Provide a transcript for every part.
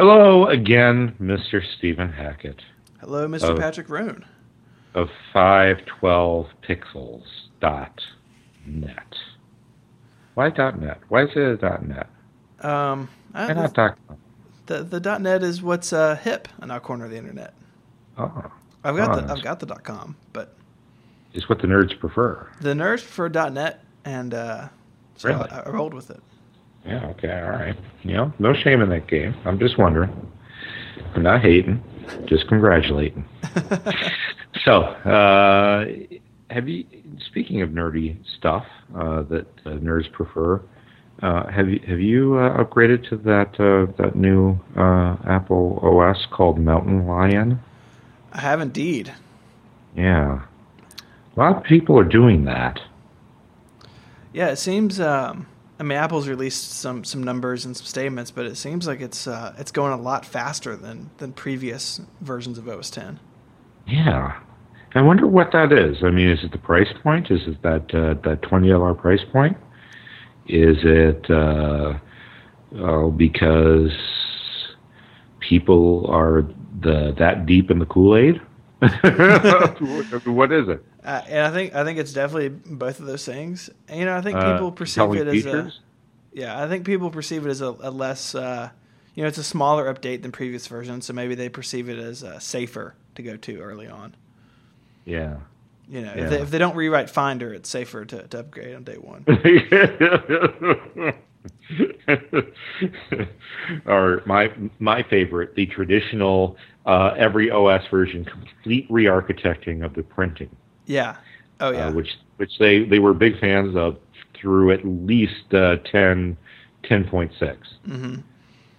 Hello again, Mr. Stephen Hackett Hello, Mr. Oh. Patrick Rhone. of 512pixels dot net. Why dot net? Why is it a dot net? Um, I- Why not dot com? the the dot .net is what's uh, hip in our corner of the internet. Oh, I've got the I've got the dot .com, but it's what the nerds prefer. the nerds prefer dot .net, and uh, so Really? I, I rolled with it. Yeah, okay, all right. You know, no shame in that game. I'm just wondering. I'm not hating, just congratulating. So, uh, have you? Speaking of nerdy stuff uh, that uh, nerds prefer, uh, have you have you uh, upgraded to that uh, that new uh, Apple OS called Mountain Lion? I have indeed. Yeah, a lot of people are doing that. Yeah, it seems. Um, I mean, Apple's released some some numbers and some statements, but it seems like it's uh, it's going a lot faster than than previous versions of OS 10. Yeah, I wonder what that is. I mean, is it the price point? Is it that uh, that twenty dollar price point? Is it uh, oh, because people are the that deep in the Kool Aid? what is it? Uh, and I think I think it's definitely both of those things. And, you know, I think Uh, people perceive it as a yeah. I think people perceive it as a, a less uh, you know it's a smaller update than previous versions, so maybe they perceive it as uh, safer to go to early on. Yeah. You know, Yeah. if, they, if they don't rewrite Finder, it's safer to, to upgrade on day one. or my my favorite, the traditional uh, every OS version complete re-architecting of the printing, Yeah. Oh yeah. uh, which which they, they were big fans of through at least uh, 10, 10.6. mm-hmm.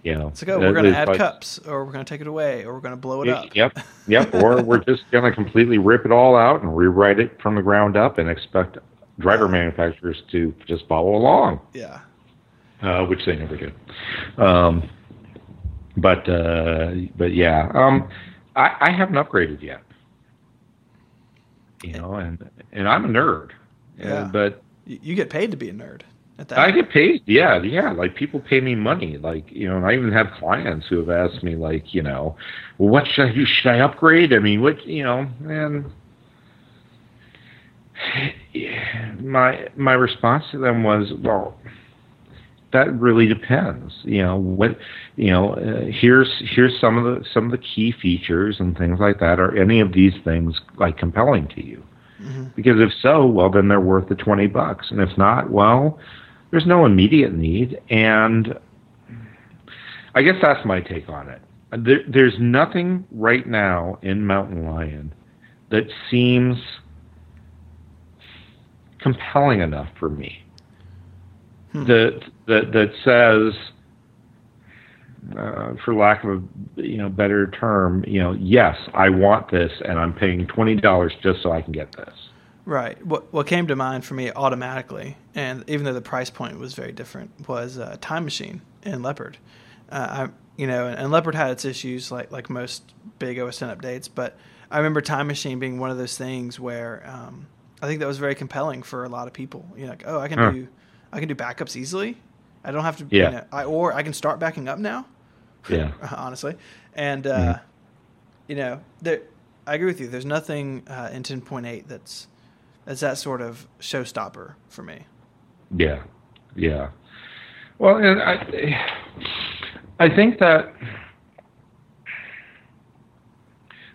You know, It's like, oh, we're going to add like- CUPS, or we're going to take it away, or we're going to blow it up. Yep, yep. or we're just going to completely rip it all out and rewrite it from the ground up and expect driver manufacturers to just follow along. Yeah. uh, which they never did. Um, but uh, but yeah, um, I, I haven't upgraded yet. You know, and and I'm a nerd. Uh, but You, get paid to be a nerd. At that. I get paid. Yeah, yeah. Like people pay me money. Like you know, and I even have clients who have asked me, like, you know, well, what should I do? Should I upgrade? I mean, what you know, and my my response to them was, well, that really depends. You know, what you know. Uh, here's here's some of the some of the key features and things like that. Are any of these things like compelling to you? Mhm. Because if so, well, then they're worth the 20 bucks. And if not, well, there's no immediate need. And I guess that's my take on it. There, there's nothing right now in Mountain Lion that seems compelling enough for me. Hmm. That, that, that says, uh, for lack of a you know better term, you know, yes, I want this, and I'm paying twenty dollars just so I can get this. Right. What what came to mind for me automatically, and even though the price point was very different, was uh, Time Machine and Leopard. Uh, I you know, and, and Leopard had its issues like like most big OS 10 updates, but I remember Time Machine being one of those things where um, I think that was very compelling for a lot of people. You know, like oh, I can Huh. do I can do backups easily. I don't have to. Yeah. You know, I or I can start backing up now. Yeah. honestly, and uh, Mhm. you know, there. I agree with you. There's nothing uh, in 10.8 that's that's that sort of showstopper for me. Yeah, yeah. Well, and I, I think that,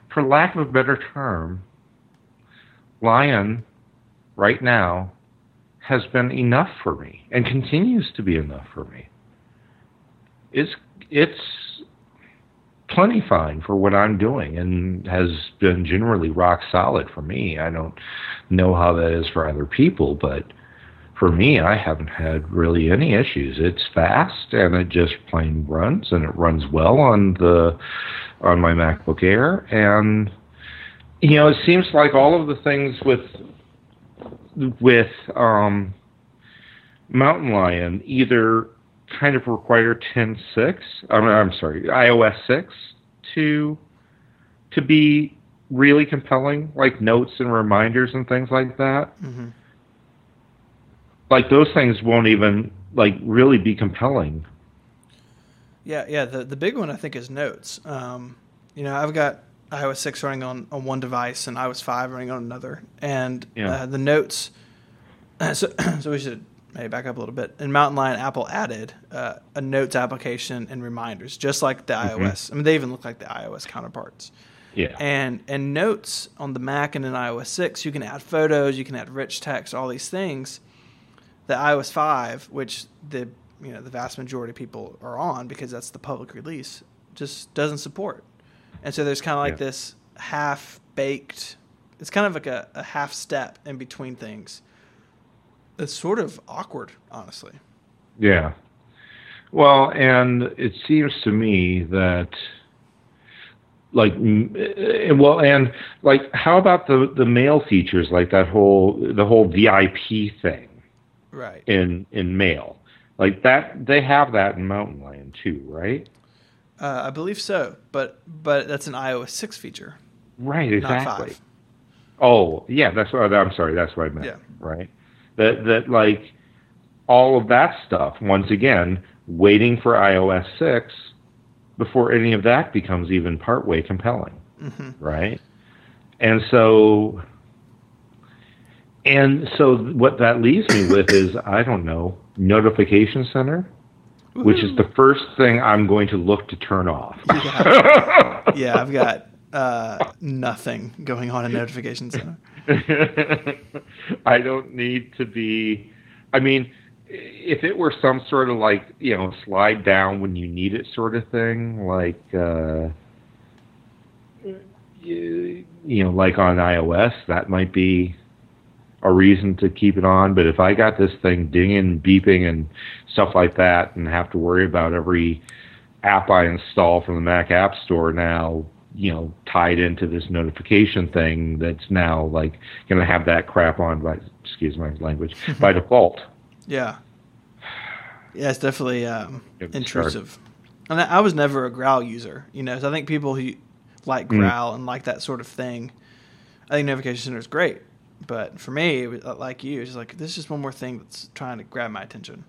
for lack of a better term, Lion, right now, has been enough for me and continues to be enough for me. It's it's plenty fine for what I'm doing and has been generally rock solid for me. I don't know how that is for other people, but for me, I haven't had really any issues. It's fast and it just plain runs and it runs well on the on my MacBook Air and you know, it seems like all of the things with with um Mountain Lion either kind of require 10.6, I'm, I'm sorry, iOS 6 to to be really compelling, like notes and reminders and things like that hmm like those things won't even like really be compelling Yeah, yeah. The the big one I think is notes. Um, you know, I've got iOS six running on, on one device and iOS five running on another, and Yeah. uh, the notes. So, so we should maybe back up a little bit. In Mountain Lion, Apple added uh, a notes application and reminders, just like the iOS. I mean, they even look like the iOS counterparts. Yeah. And and notes on the Mac and in iOS six, you can add photos, you can add rich text, all these things. The iOS five, which the you know the vast majority of people are on because that's the public release, just doesn't support. And so there's kind of like Yeah. this half baked. It's kind of like a, a half step in between things. It's sort of awkward, honestly. Yeah. Well, and it seems to me that, like, eh, well, and like, how about the the mail features, like that whole the whole VIP thing Right. in in mail, like that they have that in Mountain Lion too, right? Uh, I believe so, but but that's an iOS six feature, Right. Exactly. Oh, yeah. That's what I'm sorry. That's what I meant. Yeah. Right. That that like all of that stuff. Once again, waiting for iOS six before any of that becomes even partway compelling. hmm Right. And so. And so what that leaves me with is I don't know notification center, which is the first thing I'm going to look to turn off. yeah, I've got uh, nothing going on in notification center. I don't need to be. I mean, if it were some sort of like you know slide down when you need it sort of thing, like uh, you, you know, like on iOS, that might be a reason to keep it on. But if I got this thing dinging, beeping, and stuff like that, and have to worry about every app I install from the Mac App Store now, you know, tied into this notification thing that's now like going to have that crap on by, excuse my language, by default. Yeah, yeah, it's definitely um, intrusive. And I was never a Growl user, you know. So I think people who like Mm. Growl and like that sort of thing, I think notification center is great. But for me, was, like you, it's just like this is just one more thing that's trying to grab my attention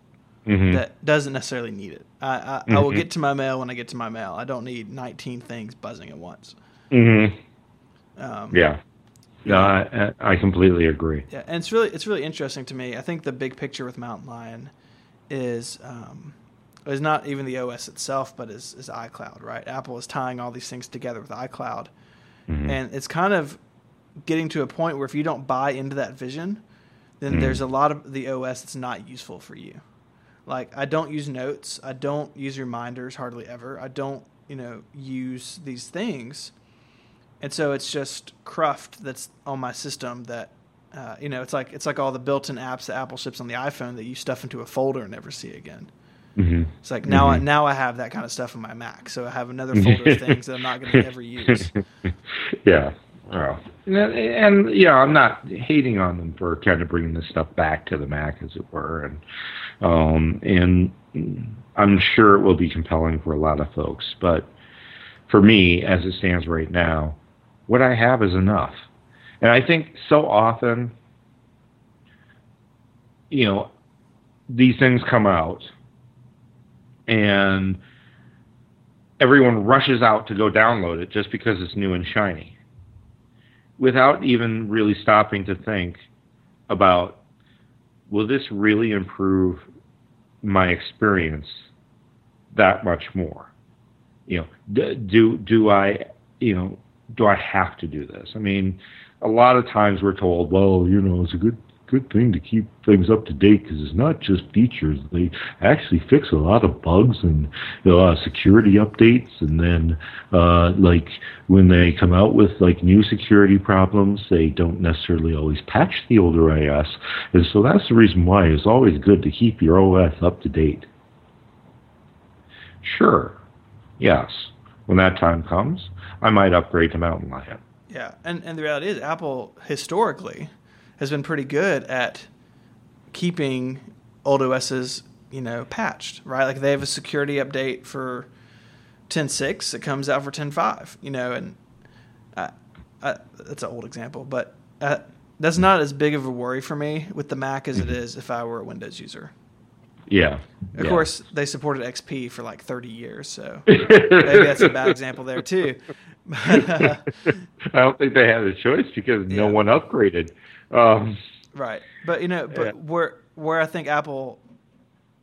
hmm that doesn't necessarily need it. I I, I will Mhm. get to my mail when I get to my mail. I don't need 19 things buzzing at once. hmm Um, Yeah. No, I, I completely agree. Yeah, and it's really it's really interesting to me. I think the big picture with Mountain Lion is um, is not even the OS itself, but is, is iCloud. Right? Apple is tying all these things together with iCloud, Mhm. and it's kind of getting to a point where if you don't buy into that vision, then Mhm. there's a lot of the OS that's not useful for you. Like I don't use notes, I don't use reminders hardly ever. I don't you know use these things, and so it's just cruft that's on my system that. Uh, you know, it's like it's like all the built-in apps that Apple ships on the iPhone that you stuff into a folder and never see again. Mhm. It's like now I Mhm. now I have that kind of stuff in my Mac, so I have another folder of things that I'm not going to ever use. yeah. Well, and, and yeah, I'm not hating on them for kind of bringing this stuff back to the Mac, as it were, and um, and I'm sure it will be compelling for a lot of folks. But for me, as it stands right now, what I have is enough. And I think so often, you know, these things come out, and everyone rushes out to go download it just because it's new and shiny without even really stopping to think about will this really improve my experience that much more? You know do do i you know do i have to do this? I mean a lot of times we're told well you know it's a good good thing to keep things up to date because it's not just features. They actually fix a lot of bugs and a lot of security updates and then uh, like when they come out with like new security problems they don't necessarily always patch the older OS and so that's the reason why it's always good to keep your OS up to date. Sure. Yes. When that time comes I might upgrade to Mountain Lion. Yeah, and and the reality is, Apple historically has been pretty good at keeping old OSs, you know, patched. Right, like they have a security update for 10.6 that comes out for 10.5. You know, and I, I, that's an old example, but uh, that's not as big of a worry for me with the Mac as it is if I were a Windows user. Yeah. Of yeah. course, they supported XP for like 30 years, so maybe that's a bad example there too. Uh, I don't think they had a choice because no one upgraded. Um, right, but you know, but Yeah. where where I think Apple,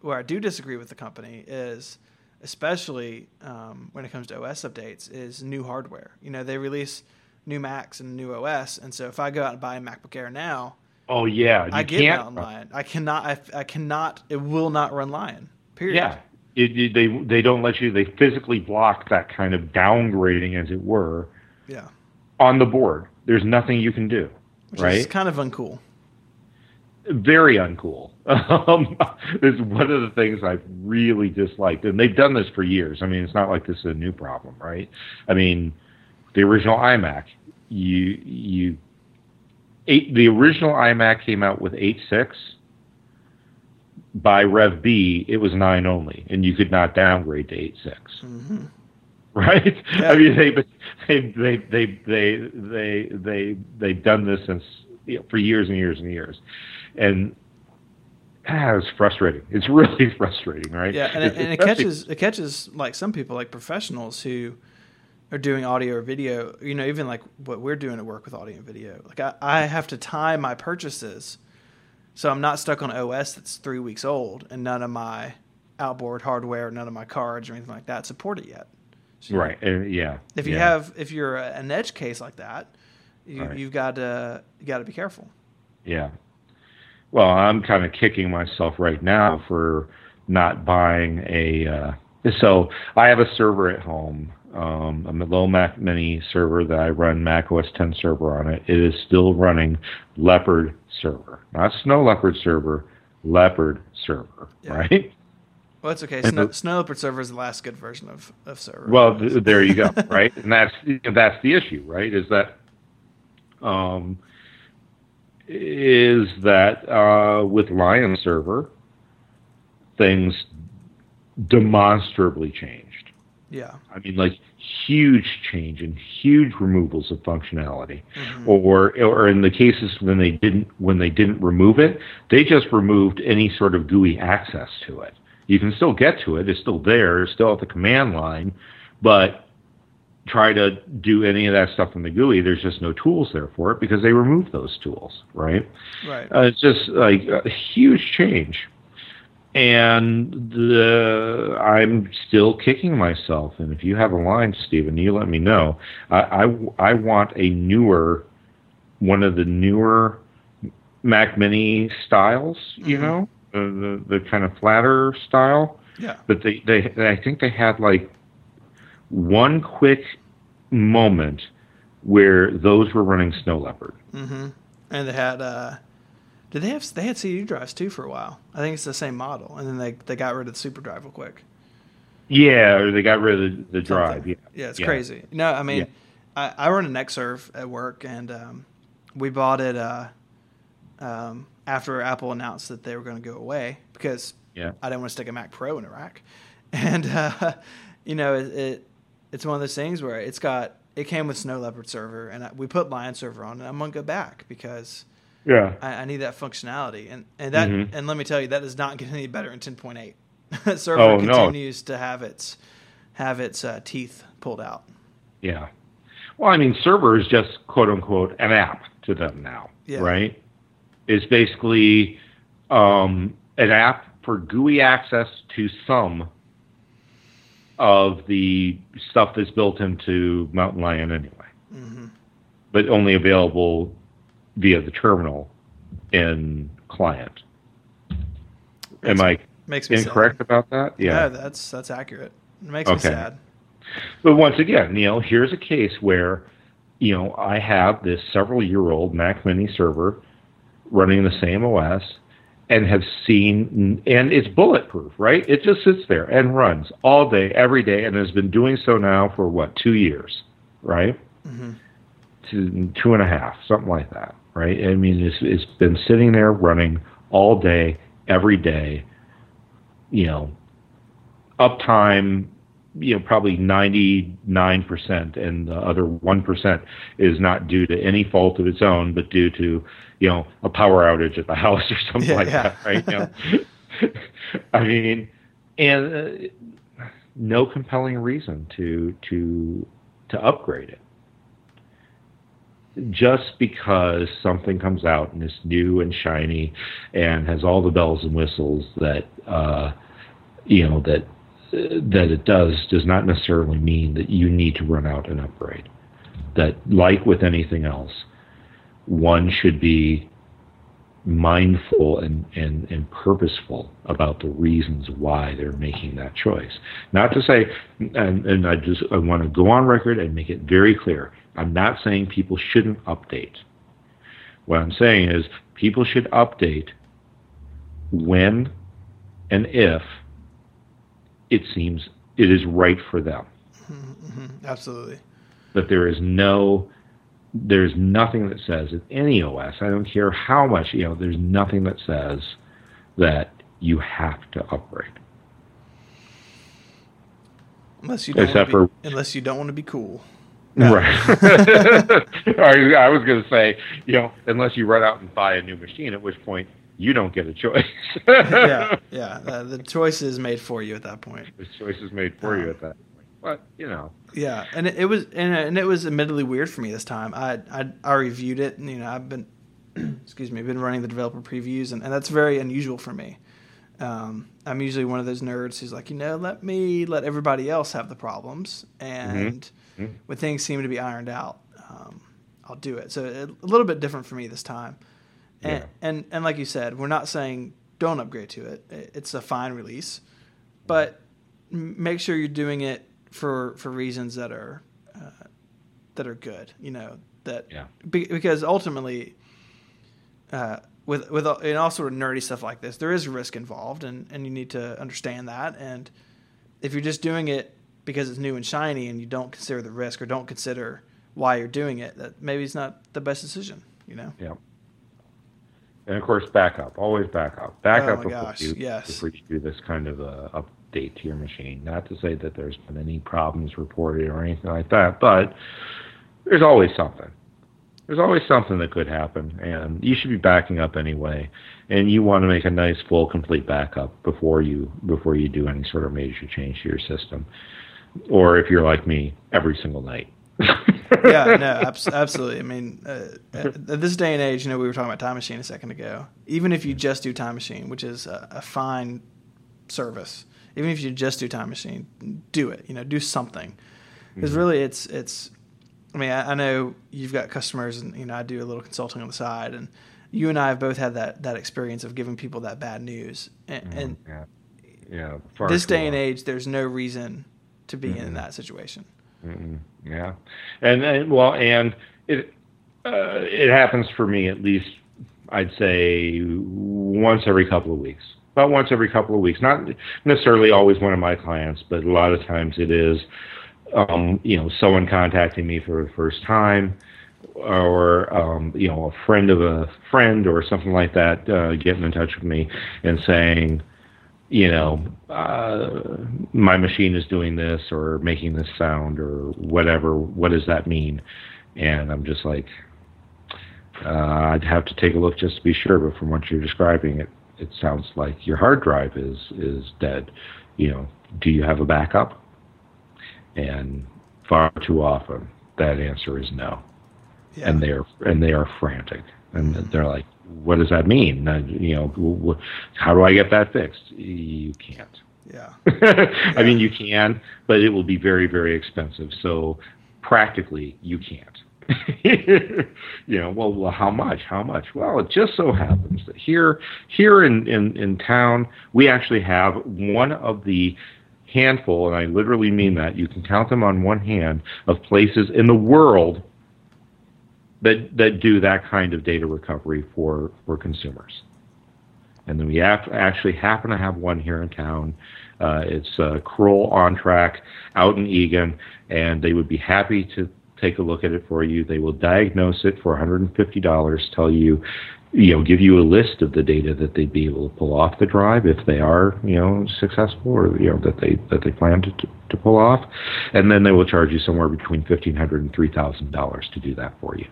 where I do disagree with the company is, especially um, when it comes to OS updates, is new hardware. You know, they release new Macs and new OS, and so if I go out and buy a MacBook Air now, oh yeah, you I get can't. Mountain Lion. I cannot. I, I cannot. It will not run Lion. Period. Yeah, it, it- they they don't let you. They physically block that kind of downgrading, as it were, Yeah. on the board. There's nothing you can do. Which right? is kind of uncool. very uncool. Um, this is one of the things I've really disliked, and they've done this for years. I mean, it's not like this is a new problem, right? I mean, the original iMac, you you eight, the original iMac came out with eight six. By Rev B, it was nine only, and you could not downgrade to eight six. hmm Right? Yeah. I mean, they they they they they they they they've done this since you know, for years and years and years, and ah, it's frustrating. It's really frustrating, right? Yeah, and it, and it catches it catches like some people, like professionals who are doing audio or video. You know, even like what we're doing at work with audio and video. Like I, I have to time my purchases, so I'm not stuck on OS that's three weeks old, and none of my outboard hardware, none of my cards or anything like that support it yet. So right? uh, yeah. If you yeah. have, if you're a- an edge case like that, you, Right. you've got to you got to be careful. Yeah. Well, I'm kind of kicking myself right now for not buying a. Uh, so I have a server at home, um, a low Mac Mini server that I run Mac OS 10 server on it. It is still running Leopard server, not Snow Leopard server, Leopard server, Yeah. right? Well, it's okay. Snow, Snow Leopard server is the last good version of of server. Well, th- there you go, right? And that's that's the issue, right? Is that um, is that uh, with Lion Server, things demonstrably changed. yeah. I mean, like huge change and huge removals of functionality, Mhm. or or in the cases when they didn't when they didn't remove it, they just removed any sort of GUI access to it. You can still get to it; it's still there, it's still at the command line, but try to do any of that stuff in the GUI. There's just no tools there for it because they removed those tools, right? Right. Uh, it's just like a huge change. And the, I'm still kicking myself. And if you have a line, Stephen, you let me know. I, I, I want a newer, one of the newer Mac Mini styles, you Mhm. know, the, the, the kind of flatter style. yeah. But they, they, I think they had like one quick moment where those were running Snow Leopard. Mm-hmm. And they had uh, did they have they had CD drives too for a while? I think it's the same model, and then they they got rid of the super drive real quick. Yeah, or they got rid of the, the drive. Yeah, Yeah, it's Yeah. crazy. No, I mean, Yeah. I, I run an Xserve at work, and um, we bought it uh, um, after Apple announced that they were going to go away because Yeah. I didn't want to stick a Mac Pro in a rack, and uh, you know, it, it it's one of those things where it's got it came with Snow Leopard server, and I, we put Lion server on, and I'm gonna go back because Yeah. I, I need that functionality, and and that Mhm. and let me tell you, that does not get any better in 10.8. server Oh, no. continues to have its have its uh, teeth pulled out. Yeah. Well, I mean, server is just quote unquote an app to them now, Yeah. right? It's basically um, an app for GUI access to some of the stuff that's built into Mountain Lion anyway, hmm but only available via the terminal in client. Am I Makes me incorrect Sad. about that? Yeah, that's that's accurate. It makes me sad. But once again, you know, here's a case where, you know, I have this several year old Mac Mini server running the same OS and have seen, and it's bulletproof, right? It just sits there and runs all day, every day, and has been doing so now for what, two years, right? hmm Two, two and a half, something like that, right? I mean, it's, it's been sitting there running all day, every day, you know, uptime, you know, probably 99%, and the other 1% is not due to any fault of its own, but due to, you know, a power outage at the house or something Yeah, like yeah. that, right? You know? I mean, and uh, no compelling reason to to to upgrade it. Just because something comes out and is new and shiny and has all the bells and whistles that uh, you know that that it does does not necessarily mean that you need to run out and upgrade. That, like with anything else, one should be mindful and, and, and purposeful about the reasons why they're making that choice. Not to say, and, and I just I want to go on record and make it very clear. I'm not saying people shouldn't update. What I'm saying is people should update when and if it seems it is right for them. Mm-hmm. Absolutely. That there is no there's nothing that says in any OS, I don't care how much, you know, there's nothing that says that you have to upgrade. Unless you don't Except be, for, unless you don't want to be cool. No. Right. I was going to say, you know, unless you run out and buy a new machine, at which point you don't get a choice. yeah, yeah. Uh, the choice is made for you at that point. The choice is made for um, you at that point. but you know. Yeah, and it, it was and, and, it was admittedly weird for me this time. I I, I reviewed it, and you know I've been excuse me, been running the developer previews, and, and that's very unusual for me. Um, I'm usually one of those nerds who's like, you know, let me let everybody else have the problems, and mm-hmm. Mm-hmm. when things seem to be ironed out, um, I'll do it. So a little bit different for me this time. And, yeah. and and like you said, we're not saying don't upgrade to it. It's a fine release, but make sure you're doing it for for reasons that are uh, that are good. You know that yeah. Be, because ultimately, uh, with with all, in all sort of nerdy stuff like this, there is risk involved, and and you need to understand that. And if you're just doing it because it's new and shiny, and you don't consider the risk or don't consider why you're doing it, that maybe it's not the best decision. You know. Yeah. And of course, backup. Always backup. Backup oh before, gosh, you, yes. before you do this kind of a, a update to your machine. Not to say that there's been any problems reported or anything like that, but there's always something. There's always something that could happen, and you should be backing up anyway. And you want to make a nice, full, complete backup before you before you do any sort of major change to your system. Or if you're like me, every single night. yeah, no, absolutely. I mean, uh, at this day and age, you know, we were talking about Time Machine a second ago. Even if you just do Time Machine, which is a, a fine service, even if you just do time machine, do it. You know, do something because mm-hmm. really, it's it's. I mean, I, I, know you've got customers, and you know, I do a little consulting on the side, and you and I have both had that that experience of giving people that bad news, and, mm-hmm. and yeah, yeah. This day and age, there's no reason to be mm-hmm. in that situation. Mm-hmm. Yeah, and, and well, and it uh, it happens for me at least. I'd say once every couple of weeks about once every couple of weeks. Not necessarily always one of my clients, but a lot of times it is, um, you know, someone contacting me for the first time, or um, you know, a friend of a friend or something like that, uh, getting in touch with me and saying, you know, uh, my machine is doing this or making this sound or whatever. What does that mean? And I'm just like, uh, I'd have to take a look just to be sure, but from what you're describing, it it sounds like your hard drive is is dead. You know, do you have a backup? And far too often, that answer is no. Yeah. And they are and they are frantic, and they're like, "What does that mean? Uh, you know, how do I get that fixed? You can't." Yeah. yeah. I mean, you can, but it will be very, very expensive. So practically, you can't. you know, well, well, how much? How much? Well, it just so happens that here, here in, in, in town, we actually have one of the handful, and I literally mean that, you can count them on one hand, of places in the world that, that do that kind of data recovery for, for consumers. And then we have, actually happen to have one here in town. Uh, it's uh, Kroll Ontrack out in Eagan, and they would be happy to take a look at it for you. They will diagnose it for $150, tell you, you know, give you a list of the data that they'd be able to pull off the drive if they are, you know, successful or you know that they that they plan to to, pull off, and then they will charge you somewhere between $1,500 and $3,000 to do that for you.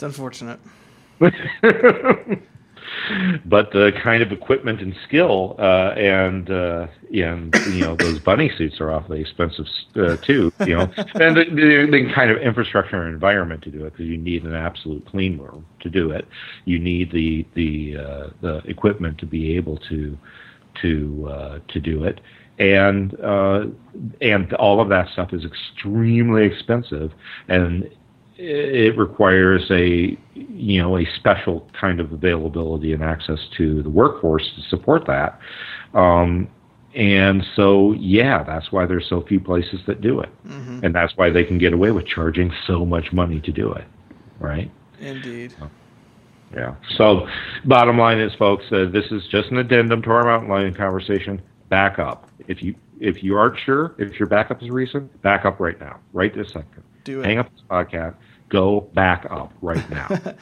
It's unfortunate. but the kind of equipment and skill uh, and uh, and you know those bunny suits are awfully expensive uh, too. You know, and the, the, the, kind of infrastructure and environment to do it because you need an absolute clean room to do it. You need the the uh, the equipment to be able to to uh, to do it and uh, and all of that stuff is extremely expensive, and it requires a you know a special kind of availability and access to the workforce to support that. Um, and so, yeah, that's why there's so few places that do it, mm-hmm. and that's why they can get away with charging so much money to do it, right? Indeed. Yeah. So, bottom line is, folks, uh, this is just an addendum to our mountain lion conversation. Back up. If you if you aren't sure if your backup is recent, back up right now, right this second. Do it. Hang up this podcast go back up right now.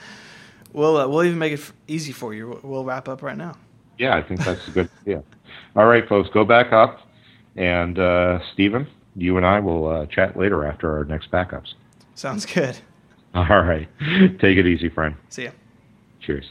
we'll uh, we'll even make it easy for you. We'll wrap up right now. Yeah, I think that's a good idea. All right, folks, go back up, and uh, Stephen, you and I will uh, chat later after our next backups. Sounds good. All right, take it easy, friend. See ya. Cheers.